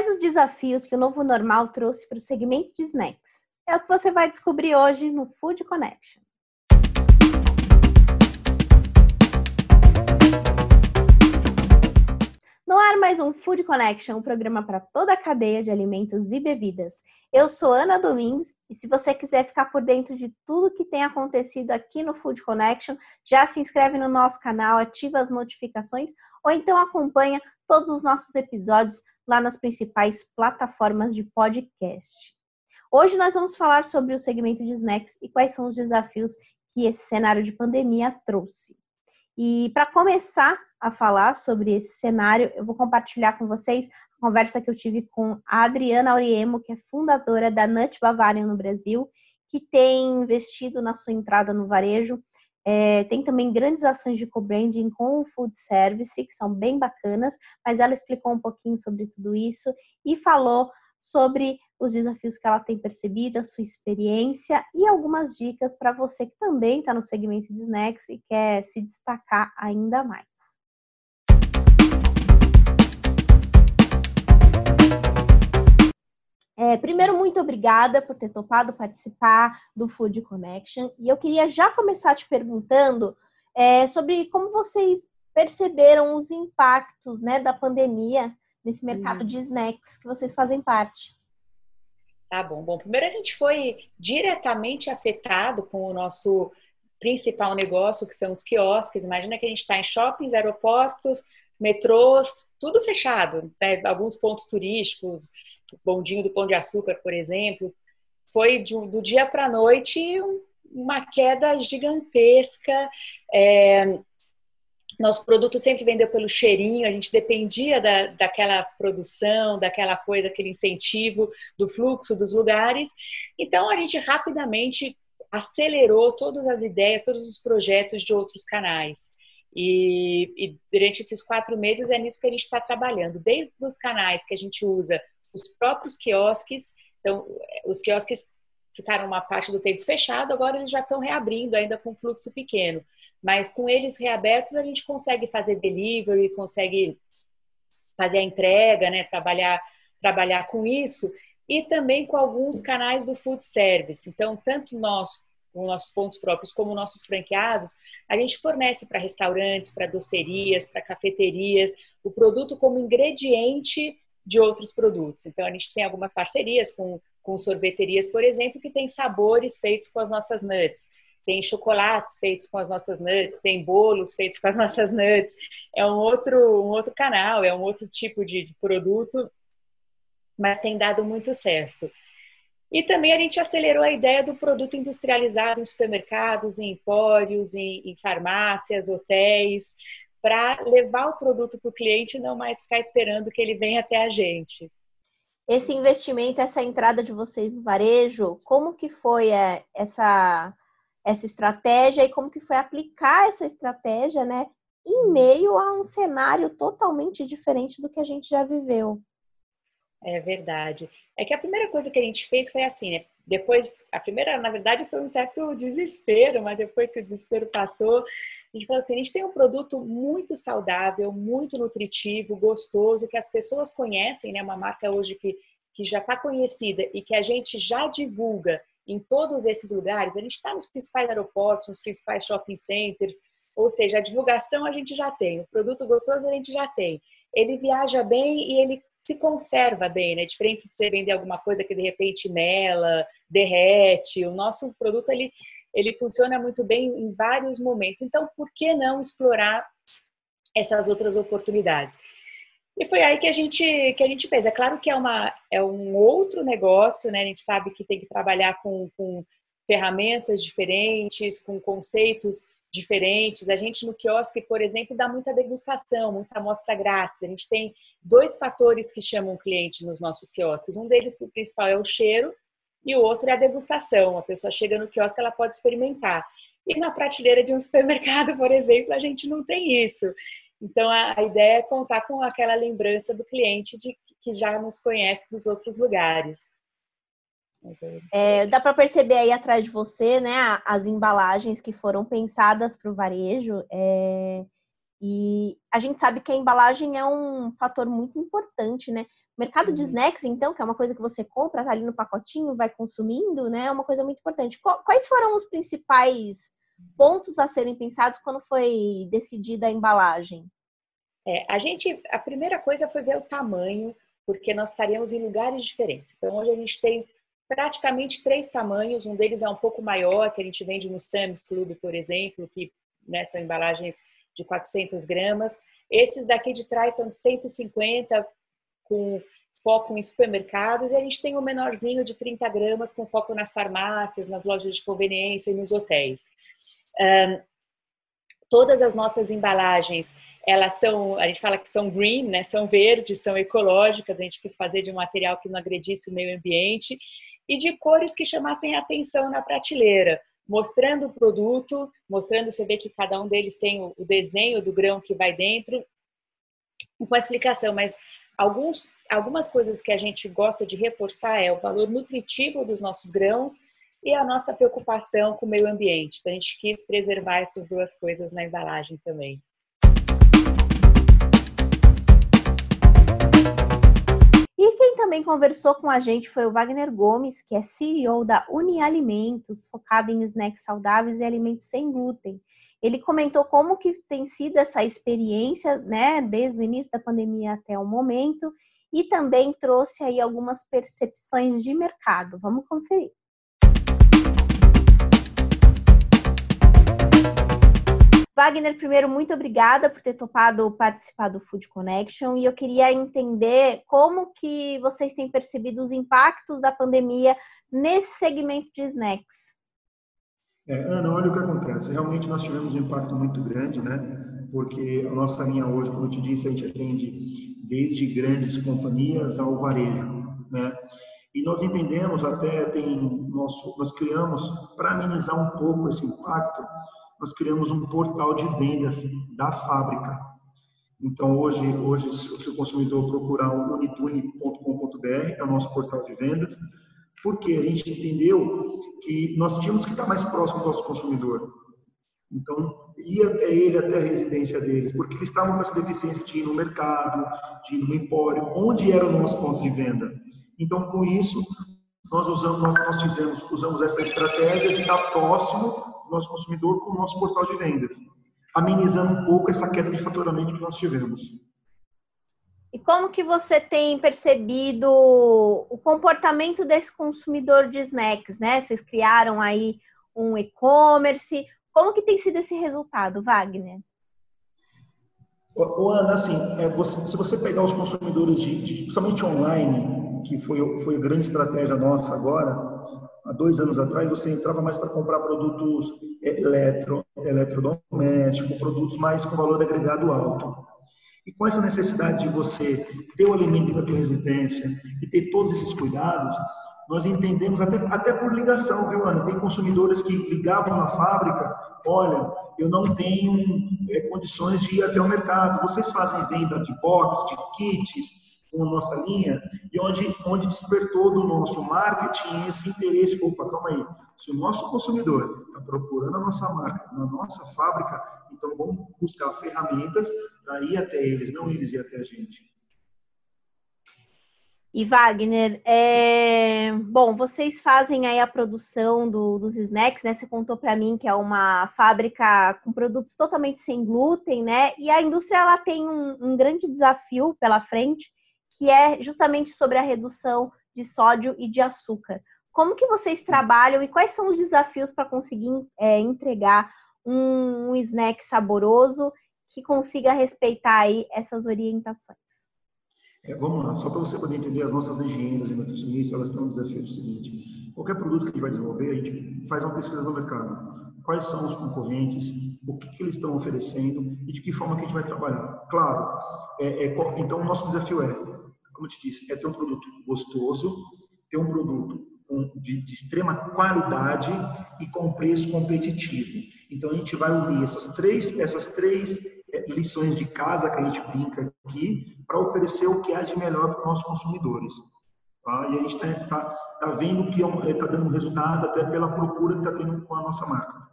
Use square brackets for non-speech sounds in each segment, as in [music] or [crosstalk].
Quais os desafios que o novo normal trouxe para o segmento de snacks? É o que você vai descobrir hoje no Food Connection. No ar mais um Food Connection, um programa para toda a cadeia de alimentos e bebidas. Eu sou Ana Domingues e se você quiser ficar por dentro de tudo que tem acontecido aqui no Food Connection, já se inscreve no nosso canal, ativa as notificações ou então acompanha todos os nossos episódios lá nas principais plataformas de podcast. Hoje nós vamos falar sobre o segmento de snacks e quais são os desafios que esse cenário de pandemia trouxe. E para começar a falar sobre esse cenário, eu vou compartilhar com vocês a conversa que eu tive com a Adriana Auriemo, que é fundadora da Nut Bavarian no Brasil, que tem investido na sua entrada no varejo. É, tem também grandes ações de co-branding com o food service, que são bem bacanas, mas ela explicou um pouquinho sobre tudo isso e falou sobre os desafios que ela tem percebido, a sua experiência e algumas dicas para você que também está no segmento de snacks e quer se destacar ainda mais. É, primeiro, muito obrigada por ter topado participar do Food Connection. E eu queria já começar te perguntando é, sobre como vocês perceberam os impactos né, da pandemia nesse mercado de snacks que vocês fazem parte. Tá bom. Bom, primeiro a gente foi diretamente afetado com o nosso principal negócio, que são os quiosques. Imagina que a gente está em shoppings, aeroportos, metrôs, tudo fechado. Né? Alguns pontos turísticos, bondinho do Pão de Açúcar, por exemplo. Foi de, do dia para a noite uma queda gigantesca. É, nosso produto sempre vendeu pelo cheirinho, a gente dependia da, daquela produção, daquela coisa, aquele incentivo, do fluxo dos lugares. Então, a gente rapidamente acelerou todas as ideias, todos os projetos de outros canais. E, e durante esses quatro meses é nisso que a gente está trabalhando, desde os canais que a gente usa, os próprios quiosques. Então, os quiosques ficaram uma parte do tempo fechado, agora eles já estão reabrindo, ainda com fluxo pequeno. Mas com eles reabertos, a gente consegue fazer delivery, consegue fazer a entrega, né? trabalhar, trabalhar com isso. E também com alguns canais do food service. Então, tanto nós, com nossos pontos próprios, como nossos franqueados, a gente fornece para restaurantes, para docerias, para cafeterias, o produto como ingrediente de outros produtos. Então, a gente tem algumas parcerias com, com sorveterias, por exemplo, que tem sabores feitos com as nossas nuts tem chocolates feitos com as nossas nuts, tem bolos feitos com as [laughs] nossas nuts. É um outro, um outro canal, é um outro tipo de, de produto, mas tem dado muito certo. E também a gente acelerou a ideia do produto industrializado em supermercados, em empórios, em, em farmácias, hotéis, para levar o produto para o cliente e não mais ficar esperando que ele venha até a gente. Esse investimento, essa entrada de vocês no varejo, como que foi é, essa essa estratégia e como que foi aplicar essa estratégia, né, em uhum. meio a um cenário totalmente diferente do que a gente já viveu. É verdade. É que a primeira coisa que a gente fez foi assim, né? Depois, a primeira, na verdade, foi um certo desespero, mas depois que o desespero passou, a gente falou assim: a gente tem um produto muito saudável, muito nutritivo, gostoso, que as pessoas conhecem, né? Uma marca hoje que, que já está conhecida e que a gente já divulga em todos esses lugares. A gente está nos principais aeroportos, nos principais shopping centers, ou seja, a divulgação a gente já tem, o produto gostoso a gente já tem. Ele viaja bem e ele se conserva bem, né? Diferente de você vender alguma coisa que de repente mela, derrete. O nosso produto ele ele funciona muito bem em vários momentos. Então, por que não explorar essas outras oportunidades? E foi aí que a gente que a gente fez. É claro que é uma é um outro negócio, né? A gente sabe que tem que trabalhar com, com ferramentas diferentes, com conceitos diferentes. A gente no quiosque, por exemplo, dá muita degustação, muita amostra grátis. A gente tem dois fatores que chamam o cliente nos nossos quiosques. Um deles, o principal, é o cheiro e o outro é a degustação. A pessoa chega no quiosque, ela pode experimentar. E na prateleira de um [laughs] supermercado, por exemplo, a gente não tem isso. Então, a, a ideia é contar com aquela lembrança do cliente de que já nos conhece dos outros lugares. É, dá para perceber aí atrás de você, né, as embalagens que foram pensadas para o varejo. É, e a gente sabe que a embalagem é um fator muito importante, né, Mercado de uhum. snacks, então, que é uma coisa que você compra, tá ali no pacotinho, vai consumindo, né? É uma coisa muito importante. Quais foram os principais pontos a serem pensados quando foi decidida a embalagem? É, a gente, a primeira coisa foi ver o tamanho, porque nós estaríamos em lugares diferentes. Então, hoje a gente tem praticamente três tamanhos. Um deles é um pouco maior, que a gente vende no Sam's Club, por exemplo, que né, são embalagens de 400 gramas. Esses daqui de trás são de 150, com foco em supermercados, e a gente tem um menorzinho de 30 gramas, com foco nas farmácias, nas lojas de conveniência e nos hotéis. Um, todas as nossas embalagens, elas são, a gente fala que são green, né? São verdes, são ecológicas. A gente quis fazer de um material que não agredisse o meio ambiente e de cores que chamassem atenção na prateleira, mostrando o produto, mostrando você vê que cada um deles tem o desenho do grão que vai dentro, com a explicação. Mas alguns, algumas coisas que a gente gosta de reforçar é o valor nutritivo dos nossos grãos e a nossa preocupação com o meio ambiente. Então, a gente quis preservar essas duas coisas na embalagem também. E quem também conversou com a gente foi o Wagner Gomes, que é CEO da Unialimentos, focado em snacks saudáveis e alimentos sem glúten. Ele comentou como que tem sido essa experiência, né, desde o início da pandemia até o momento, e também trouxe aí algumas percepções de mercado. Vamos conferir. Wagner, primeiro, muito obrigada por ter topado participar do Food Connection e eu queria entender como que vocês têm percebido os impactos da pandemia nesse segmento de snacks. É, Ana, olha o que acontece. Realmente nós tivemos um impacto muito grande, né? Porque a nossa linha hoje, como eu te disse, a gente atende desde grandes companhias ao varejo, né? E nós entendemos até tem nosso, nós criamos para amenizar um pouco esse impacto, nós criamos um portal de vendas da fábrica. Então, hoje, hoje se o consumidor procurar o unitune.com.br, é o nosso portal de vendas, porque a gente entendeu que nós tínhamos que estar mais próximo do nosso consumidor. Então, ir até ele, até a residência deles, porque eles estavam com essa deficiência de ir no mercado, de ir no empório, onde era o nosso ponto de venda. Então, com isso, nós usamos, nós fizemos, usamos essa estratégia de estar próximo nosso consumidor com o nosso portal de vendas, amenizando um pouco essa queda de faturamento que nós tivemos. Como que você tem percebido o comportamento desse consumidor de snacks, né? Vocês criaram aí um e-commerce. Como que tem sido esse resultado, Wagner? O Ana, assim, é, você, se você pegar os consumidores, de, de, principalmente online, que foi, foi a grande estratégia nossa agora, há dois anos atrás, você entrava mais para comprar produtos eletro, eletrodomésticos, produtos mais com valor agregado alto. E com essa necessidade de você ter o alimento na tua residência e ter todos esses cuidados, nós entendemos, até, até por ligação, viu, Ana? Tem consumidores que ligavam na fábrica, olha, eu não tenho é, condições de ir até o mercado, vocês fazem venda de box, de kits, com a nossa linha, e onde, onde despertou do nosso marketing esse interesse. Opa, calma aí, se o nosso consumidor está procurando a nossa marca na nossa fábrica, então vamos buscar ferramentas para ir até eles, não eles ir até a gente. E Wagner, é... bom, vocês fazem aí a produção do, dos snacks, né? Você contou para mim que é uma fábrica com produtos totalmente sem glúten, né? E a indústria ela tem um, um grande desafio pela frente, que é justamente sobre a redução de sódio e de açúcar. Como que vocês trabalham e quais são os desafios para conseguir é, entregar um, um snack saboroso que consiga respeitar aí essas orientações? É, vamos lá, só para você poder entender, as nossas engenheiras e nutricionistas, elas têm um desafio seguinte. Qualquer produto que a gente vai desenvolver, a gente faz uma pesquisa no mercado. Quais são os concorrentes, o que, que eles estão oferecendo e de que forma que a gente vai trabalhar. Claro, é, é, então o nosso desafio é como eu te disse, é ter um produto gostoso, ter um produto de, de, extrema qualidade e com preço competitivo. Então a gente vai unir essas três, essas três lições de casa que a gente brinca aqui para oferecer o que há de melhor para os nossos consumidores. Tá? E a gente está tá, tá vendo que está é é, dando resultado até pela procura que está tendo com a nossa marca.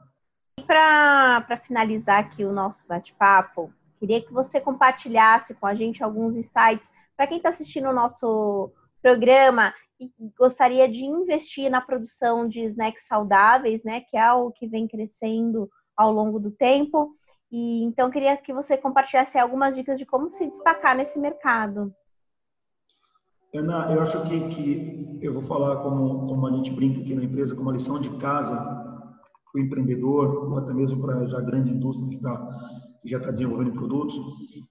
Para finalizar aqui o nosso bate-papo, queria que você compartilhasse com a gente alguns insights para quem está assistindo o nosso programa e gostaria de investir na produção de snacks saudáveis, né, que é algo que vem crescendo ao longo do tempo. E então queria que você compartilhasse algumas dicas de como se destacar nesse mercado. Ana, eu acho que, que eu vou falar como, como a gente brinca aqui na empresa, como uma lição de casa para o empreendedor, ou até mesmo para a grande indústria que, tá, que já está desenvolvendo produtos,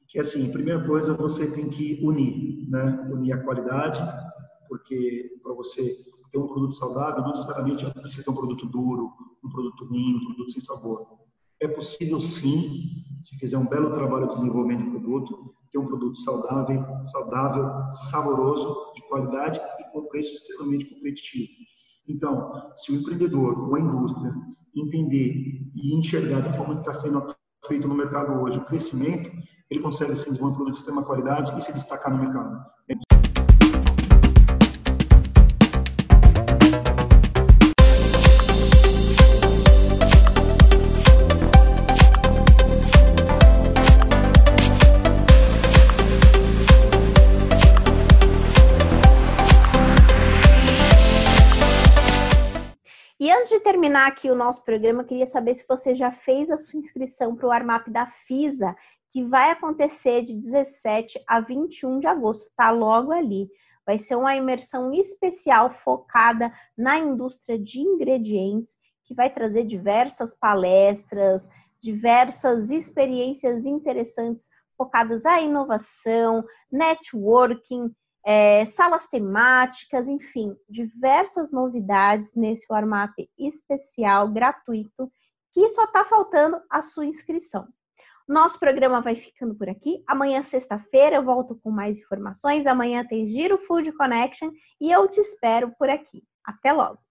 que é assim, a primeira coisa você tem que unir, né? Unir a qualidade, porque para você ter um produto saudável, não necessariamente precisa ser um produto duro, um produto ruim, um produto sem sabor. É possível sim, se fizer um belo trabalho de desenvolvimento de produto, ter um produto saudável, saudável, saboroso, de qualidade e com preço extremamente competitivo. Então, se o empreendedor ou a indústria entender e enxergar da forma que está sendo feito no mercado hoje o crescimento, ele consegue se desenvolver um produto de extrema qualidade e se destacar no mercado. Terminar aqui o nosso programa, queria saber se você já fez a sua inscrição para o Armap da FISA, que vai acontecer de 17 a 21 de agosto, tá logo ali. Vai ser uma imersão especial focada na indústria de ingredientes, que vai trazer diversas palestras, diversas experiências interessantes focadas à inovação, networking, é, salas temáticas, enfim, diversas novidades nesse warm-up especial, gratuito, que só está faltando a sua inscrição. Nosso programa vai ficando por aqui. Amanhã, sexta-feira, eu volto com mais informações. Amanhã tem Giro Food Connection e eu te espero por aqui. Até logo!